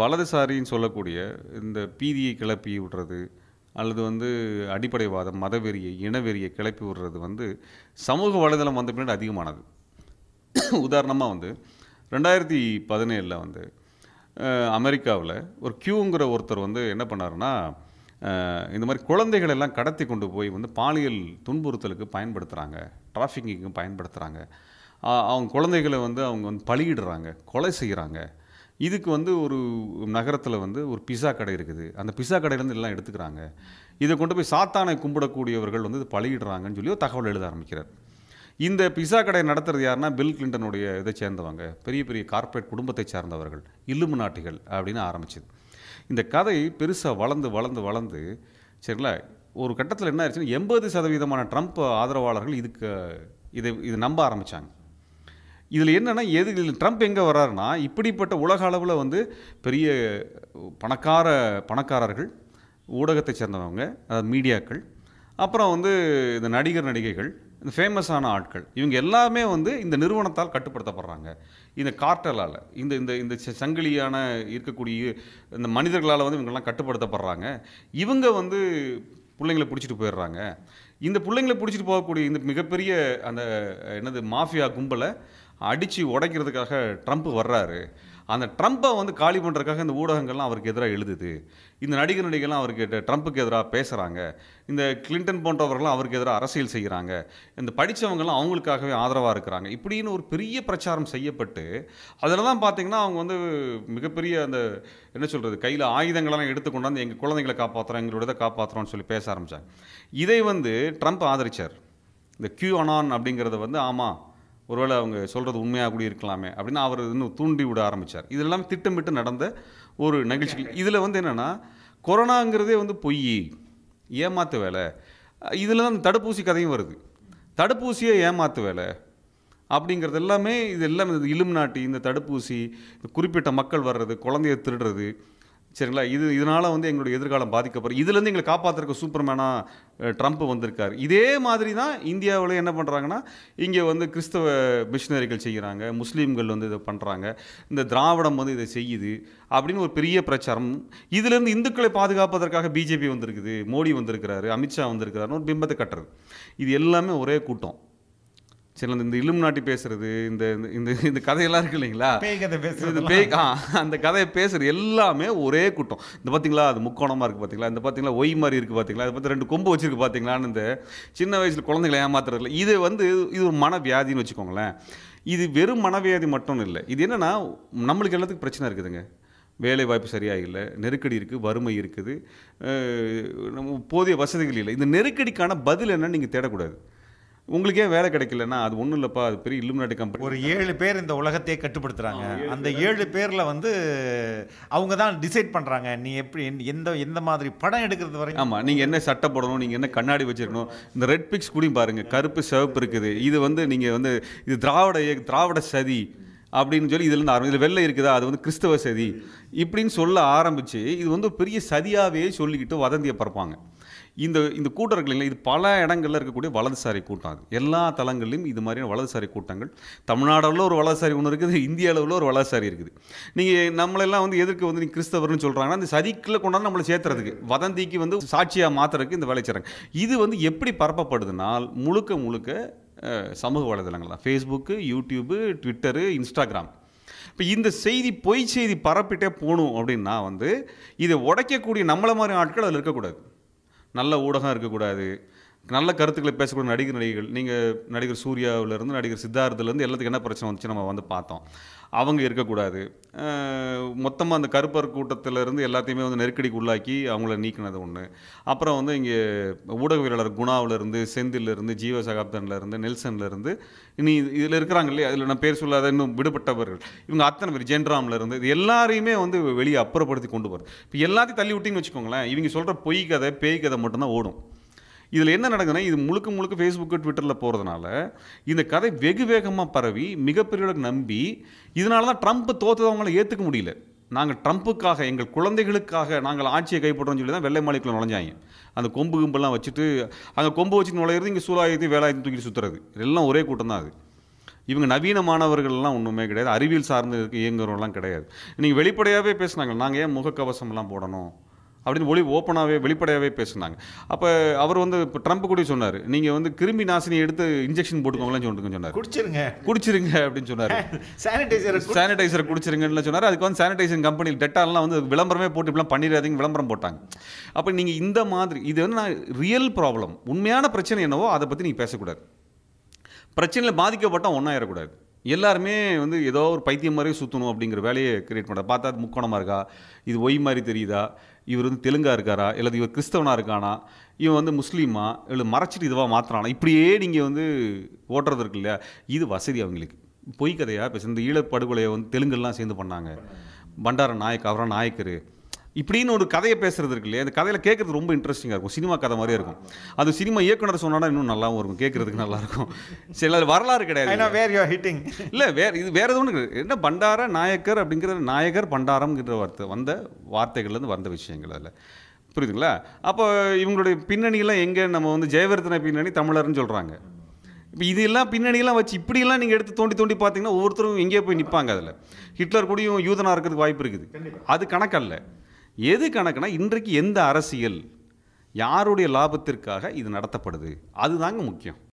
வலதுசாரின்னு சொல்லக்கூடிய இந்த பீதியை கிளப்பி விடுறது அல்லது வந்து அடிப்படைவாதம் மதவெறியை இனவெறியை கிளப்பி விடுறது வந்து சமூக வலைதளம் வந்த பின்னாடி அதிகமானது. உதாரணமாக வந்து ரெண்டாயிரத்தி பதினேழில் வந்து அமெரிக்காவில் ஒரு கியூங்கிற ஒருத்தர் வந்து என்ன பண்ணாருன்னா இந்த மாதிரி குழந்தைகள் எல்லாம் கடத்தி கொண்டு போய் வந்து பாலியல் துன்புறுத்தலுக்கு பயன்படுத்துகிறாங்க டிராஃபிக்கிங்க்கு பயன்படுத்துகிறாங்க அவங்க குழந்தைகளை வந்து அவங்க வந்து பலியிடுறாங்க கொலை செய்கிறாங்க இதுக்கு வந்து ஒரு நகரத்தில் வந்து ஒரு பிஸா கடை இருக்குது. அந்த பிஸா கடையிலேருந்து எல்லாம் எடுத்துக்கிறாங்க. இதை கொண்டு போய் சாத்தானை கும்பிடக்கூடியவர்கள் வந்து இது பழகிடுறாங்கன்னு சொல்லி ஒரு தகவல் எழுத ஆரம்பிக்கிறார். இந்த பிஸா கடை நடத்துறது யாருன்னா பில் கிளின்டனுடைய இதை சேர்ந்தவங்க. பெரிய பெரிய கார்ப்பரேட் குடும்பத்தை சார்ந்தவர்கள். இல்லுமு நாட்டிகள் அப்படின்னு ஆரம்பிச்சது. இந்த கதை பெருசாக வளர்ந்து வளர்ந்து வளர்ந்து சரிங்களா? ஒரு கட்டத்தில் என்ன ஆயிடுச்சுன்னா எண்பது சதவீதமான ட்ரம்ப் ஆதரவாளர்கள் இதுக்கு இதை இது நம்ப ஆரம்பித்தாங்க இதில் என்னென்னா எது இதில் ட்ரம்ப் எங்கே வர்றாருன்னா இப்படிப்பட்ட உலக அளவில் வந்து பெரிய பணக்கார பணக்காரர்கள் ஊடகத்தை சேர்ந்தவங்க அதாவது மீடியாக்கள் அப்புறம் வந்து இந்த நடிகர் நடிகைகள் இந்த ஃபேமஸான ஆட்கள் இவங்க எல்லாமே வந்து இந்த நிறுவனத்தால் கட்டுப்படுத்தப்படுறாங்க. இந்த கார்ட்டலால் இந்த இந்த இந்த ச- சங்கிலியான இருக்கக்கூடிய இந்த மனிதர்களால் வந்து இவங்கெல்லாம் கட்டுப்படுத்தப்படுறாங்க. இவங்க வந்து பிள்ளைங்களை பிடிச்சிட்டு போயிடுறாங்க. இந்த பிள்ளைங்களை பிடிச்சிட்டு போகக்கூடிய இந்த மிகப்பெரிய அந்த என்னது மாஃபியா கும்பலை அடித்து உடைக்கிறதுக்காக ட்ரம்ப் வர்றாரு. அந்த ட்ரம்ப்பை வந்து காலி பண்ணுறதுக்காக இந்த ஊடகங்கள்லாம் அவருக்கு எதிராக எழுதுது. இந்த நடிகர் நடிகர்லாம் அவருக்கு ட்ரம்ப்புக்கு எதிராக பேசுகிறாங்க இந்த கிளின்டன் போன்றவர்கள்லாம் அவருக்கு எதிராக அரசியல் செய்கிறாங்க இந்த படித்தவங்கலாம் அவங்களுக்காகவே ஆதரவாக இருக்கிறாங்க. இப்படின்னு ஒரு பெரிய பிரச்சாரம் செய்யப்பட்டு அதில் தான் பார்த்தீங்கன்னா அவங்க வந்து மிகப்பெரிய அந்த என்ன சொல்கிறது கையில் ஆயுதங்களெல்லாம் எடுத்து கொண்டாந்து எங்கள் குழந்தைங்களை காப்பாற்றுறோம் எங்களோட இதை காப்பாற்றுறோம்னு சொல்லி பேச ஆரம்பித்தாங்க இதை வந்து ட்ரம்ப் ஆதரித்தார் இந்த கியூ அனான் அப்படிங்கிறத வந்து ஆமாம் ஒருவேளை அவங்க சொல்கிறது உண்மையாக கூட இருக்கலாமே அப்படின்னு அவர் இன்னும் தூண்டி விட ஆரம்பித்தார் இதெல்லாம் திட்டமிட்டு நடந்த ஒரு நிகழ்ச்சிகள் இதில் வந்து என்னென்னா கொரோனாங்கிறதே வந்து பொய். ஏமாத்து வேலை. இதில் தான் தடுப்பூசி கதையும் வருது. தடுப்பூசியை ஏமாத்து வேலை அப்படிங்கிறது எல்லாமே இது எல்லாமே இந்த இலும் நாட்டி இந்த தடுப்பூசி இந்த குறிப்பிட்ட மக்கள் வர்றது குழந்தைய திருடுறது சரிங்களா? இது இதனால் வந்து எங்களுடைய எதிர்காலம் பாதிக்கப்படுறது இதுலேருந்து எங்களை காப்பாற்றுறக்கு சூப்பர்மேனாக ட்ரம்ப் வந்திருக்கார். இதே மாதிரி தான் இந்தியாவில் என்ன பண்ணுறாங்கன்னா இங்கே வந்து கிறிஸ்தவ மிஷினரிகள் செய்கிறாங்க முஸ்லீம்கள் வந்து இதை பண்ணுறாங்க இந்த திராவிடம் வந்து இதை செய்யுது அப்படின்னு ஒரு பெரிய பிரச்சாரம். இதுலேருந்து இந்துக்களை பாதுகாப்பதற்காக பிஜேபி வந்திருக்குது மோடி வந்திருக்கிறாரு அமித்ஷா வந்திருக்கிறாருன்னு ஒரு பிம்பத்தை கட்டுறது. இது எல்லாமே ஒரே கூட்டம். சரி இந்த இலும் நாட்டி பேசுறது இந்த இந்த- இந்த கதையெல்லாம் இருக்கு இல்லைங்களா? பேய் கதை பேசுறது பேய் ஆ அந்த கதையை பேசுறது எல்லாமே ஒரே கூட்டம். இந்த பார்த்தீங்களா அது முக்கோணமாக இருக்குது பார்த்தீங்களா இந்த பார்த்தீங்களா ஒய் மாதிரி இருக்குது பார்த்தீங்களா அது பார்த்து ரெண்டு கொம்பு வச்சிருக்கு பார்த்தீங்களான்னு இந்த சின்ன வயசில் குழந்தைகளை ஏமாத்துறதுல இது வந்து இது ஒரு மனவியாதின்னு வச்சுக்கோங்களேன். இது வெறும் மனவியாதி மட்டும் இல்லை. இது என்னன்னா நம்மளுக்கு எல்லாத்துக்கும் பிரச்சனை இருக்குதுங்க. வேலை வாய்ப்பு சரியாக இல்லை நெருக்கடி இருக்குது வறுமை இருக்குது போதிய வசதிகள் இல்லை. இந்த நெருக்கடிக்கான பதில் என்னன்னு நீங்கள் தேடக்கூடாது. உங்களுக்கே வேலை கிடைக்கலன்னா அது ஒன்றும் இல்லைப்பா அது பெரிய இலுமினாட்டி கம்பெனி ஒரு ஏழு பேர் இந்த உலகத்தையே கட்டுப்படுத்துறாங்க. அந்த ஏழு பேர்ல வந்து அவங்க தான் டிசைட் பண்றாங்க. நீ எப்படி எந்த- எந்த மாதிரி படம் எடுக்கிறது வரைக்கும்? ஆமாம் நீங்கள் என்ன சட்டை போடணும் நீங்கள் என்ன கண்ணாடி வச்சிருக்கணும் இந்த ரெட் பிக்ஸ் கூடயும் பாருங்கள் கருப்பு சிவப்பு இருக்குது. இது வந்து நீங்கள் வந்து இது திராவிட திராவிட சதி அப்படின்னு சொல்லி இதுலேருந்து ஆரம்பி இதில் வெள்ளை இருக்குதா அது வந்து கிறிஸ்தவ சதி இப்படின்னு சொல்ல ஆரம்பித்து இது வந்து பெரிய சதியாகவே சொல்லிக்கிட்டு வதந்தியை பரப்பாங்க இந்த இந்த கூட்டம் இருக்கு இல்லைங்களா? இது பல இடங்களில் இருக்கக்கூடிய வலதுசாரி கூட்டம் அது எல்லா தளங்களிலும் இது மாதிரியான வலதுசாரி கூட்டங்கள். தமிழ்நாடு ஒரு வலதுசாரி ஒன்று இருக்குது இந்திய அளவில் ஒரு வலதுசாரி இருக்குது. நீங்கள் நம்மளெல்லாம் வந்து எதிர்க்கு வந்து நீங்கள் கிறிஸ்தவர்னு சொல்கிறாங்கன்னா அந்த சதிக்குள்ள கொண்டாந்து நம்மளை சேர்த்துறதுக்கு வதந்திக்கு வந்து சாட்சியாக மாத்துறதுக்கு இந்த வேலை செய்கிறாங்க இது வந்து எப்படி பரப்பப்படுதுனால் முழுக்க முழுக்க சமூக வலைதளங்கள்? தான் ஃபேஸ்புக்கு யூடியூப்பு ட்விட்டரு இன்ஸ்டாகிராம் இப்போ இந்த செய்தி பொய் செய்தி பரப்பிட்டே போகணும் அப்படின்னா வந்து இதை உடைக்கக்கூடிய நம்மளை மாதிரி ஆட்கள் அதில் இருக்கக்கூடாது. நல்ல ஊடகம் இருக்கக்கூடாது. நல்ல கருத்துக்களை பேசக்கூடிய நடிகர் நடிகைகள் நீங்கள் நடிகர் சூர்யாவிலேருந்து நடிகர் சித்தார்த்துலேருந்து எல்லாத்துக்கும் என்ன பிரச்சனை வந்துச்சு நம்ம வந்து பார்த்தோம். அவங்க இருக்கக்கூடாது. மொத்தமாக அந்த கருப்பர் கூட்டத்திலேருந்து எல்லாத்தையுமே வந்து நெருக்கடிக்கு உள்ளாக்கி அவங்கள நீக்கினது ஒன்று அப்புறம் வந்து இங்கே ஊடகவியலாளர் குணாவிலேருந்து செந்திலிருந்து ஜீவ சகாப்தன்லேருந்து நெல்சன்லேருந்து இனி இதில் இருக்கிறாங்க இல்லையா? அதில் நான் பேர் சொல்லாத இன்னும் விடுபட்டவர்கள். இவங்க அத்தனை பேர் ஜென்ராம்ல இருந்து இது எல்லாரையுமே வந்து வெளியே அப்புறப்படுத்தி கொண்டு போகிறது இப்போ எல்லாத்தையும் தள்ளி விட்டிங்கன்னு வச்சுக்கோங்களேன் இவங்க சொல்கிற பொய் கதை பேய் கதை மட்டும்தான் ஓடும். இதில் என்ன நடக்குதுன்னா இது முழுக்க முழுக்க ஃபேஸ்புக்கு ட்விட்டரில் போகிறதுனால இந்த கதை வெகு வேகமாக பரவி மிகப்பெரிய நம்பி இதனால தான் ட்ரம்ப் தோத்ததவங்களை ஏற்றுக்க முடியல. நாங்கள் ட்ரம்ப்புக்காக எங்கள் குழந்தைகளுக்காக நாங்கள் ஆட்சியை கைப்பற்றோம்னு சொல்லி தான் வெள்ளை மாளிகைக்குள்ள நுழைஞ்சாங்க. அந்த கொம்பு கும்பெல்லாம் வச்சுட்டு அங்கே கொம்பு வச்சு நுழையிறது இங்கே சூலாயுதத்தையும் வேலாயுதத்தையும் தூக்கிட்டு சுற்றுறது எல்லாம் ஒரே கூட்டம் தான் அது. இவங்க நவீன மாணவர்கள்லாம் ஒன்றுமே கிடையாது. அறிவியல் சார்ந்து இயங்குறவங்களாம் கிடையாது. நீங்கள் வெளிப்படையாகவே பேசுனாங்க நாங்கள் ஏன் முகக்கவசம்லாம் போடணும்? அப்படின்னு ஒளி ஓப்பனாகவே வெளிப்படையாகவே பேசுனாங்க. அப்போ அவர் வந்து இப்போ ட்ரம்ப் கூட சொன்னார். நீங்கள் வந்து கிருமி நாசினி எடுத்து இன்ஜெக்ஷன் போட்டுக்கோங்களேன்னு சொல்லிட்டு சொன்னார். குடிச்சிருங்க. குடிச்சிருங்க அப்படின்னு சொன்னார். சானிடைசரை சானிடைசர் குடிச்சிருங்கன்னு சொன்னார். அதுக்கு வந்து சானிடைசர் கம்பெனி டெட்டால்லாம் வந்து விளம்பரமே போட்டு இப்படிலாம் பண்ணிடாதீங்க விளம்பரம் போட்டாங்க. அப்போ நீங்கள் இந்த மாதிரி இது வந்து நான் ரியல் ப்ராப்ளம் உண்மையான பிரச்சனை என்னவோ அதை பற்றி நீங்கள் பேசக்கூடாது. பிரச்சனையில் பாதிக்கப்பட்டால் ஒன்றாயிடக்கூடாது எல்லாருமே வந்து ஏதோ ஒரு பைத்தியம் மாதிரி சுற்றணும் அப்படிங்கிற வேலையை கிரியேட் பண்ணுறா பார்த்தா அது முக்கோணமாக இருக்கா? இது ஒய் மாதிரி தெரியுதா? இவர் வந்து தெலுங்கா இருக்காரா? இல்லை இவர் கிறிஸ்தவனாக இருக்கானா? இவன் வந்து முஸ்லீமா? இல்லை மறைச்சிட்டு இதுவாக மாற்றுறானா இப்படியே நீங்கள் வந்து ஓட்டுறது இருக்கு இல்லையா? இது வசதி அவங்களுக்கு. பொய் கதையாக இப்போ இந்த ஈழப்படுகொலையை வந்து தெலுங்குலாம் சேர்ந்து பண்ணாங்க. பண்டார நாயக் அவரா நாயக்கர். இப்படின்னு ஒரு கதையை பேசுறது இருக்கு இல்லையா? அந்த கதையில் கேட்குறது ரொம்ப இன்ட்ரெஸ்டிங்காக இருக்கும். சினிமா கதை மாதிரியே இருக்கும். அது சினிமா இயக்குனர் சொன்னா இன்னும் நல்லாவும் இருக்கும். கேட்குறதுக்கு நல்லா இருக்கும். சரி அது வரலாறு கிடையாது வேர் யூ ஹிட்டிங் இல்லை வேற இது வேற எதுவும். என்ன பண்டார நாயக்கர் அப்படிங்கிற நாயகர் பண்டாரம்ங்கிற வார்த்தை வந்த வார்த்தைகள்லேருந்து வந்த விஷயங்கள் அதில். புரியுதுங்களா? அப்போ இவங்களுடைய பின்னணியெல்லாம் எங்கே? நம்ம வந்து ஜெயவர்தன பின்னணி தமிழர்னு சொல்கிறாங்க இப்போ இதெல்லாம் பின்னணியெல்லாம் வச்சு இப்படியெல்லாம் நீங்கள் எடுத்து தோண்டி தோண்டி பார்த்தீங்கன்னா ஒவ்வொருத்தரும் எங்கேயோ போய் நிற்பாங்க அதில். ஹிட்லர் கூடயும் யூதனாக இருக்கிறதுக்கு வாய்ப்பு இருக்குது. அது கணக்கல்ல. எது கணக்குனா இன்றைக்கு எந்த அரசியல் யாருடைய லாபத்திற்காக இது நடத்தப்படுது? அதுதாங்க முக்கியம்.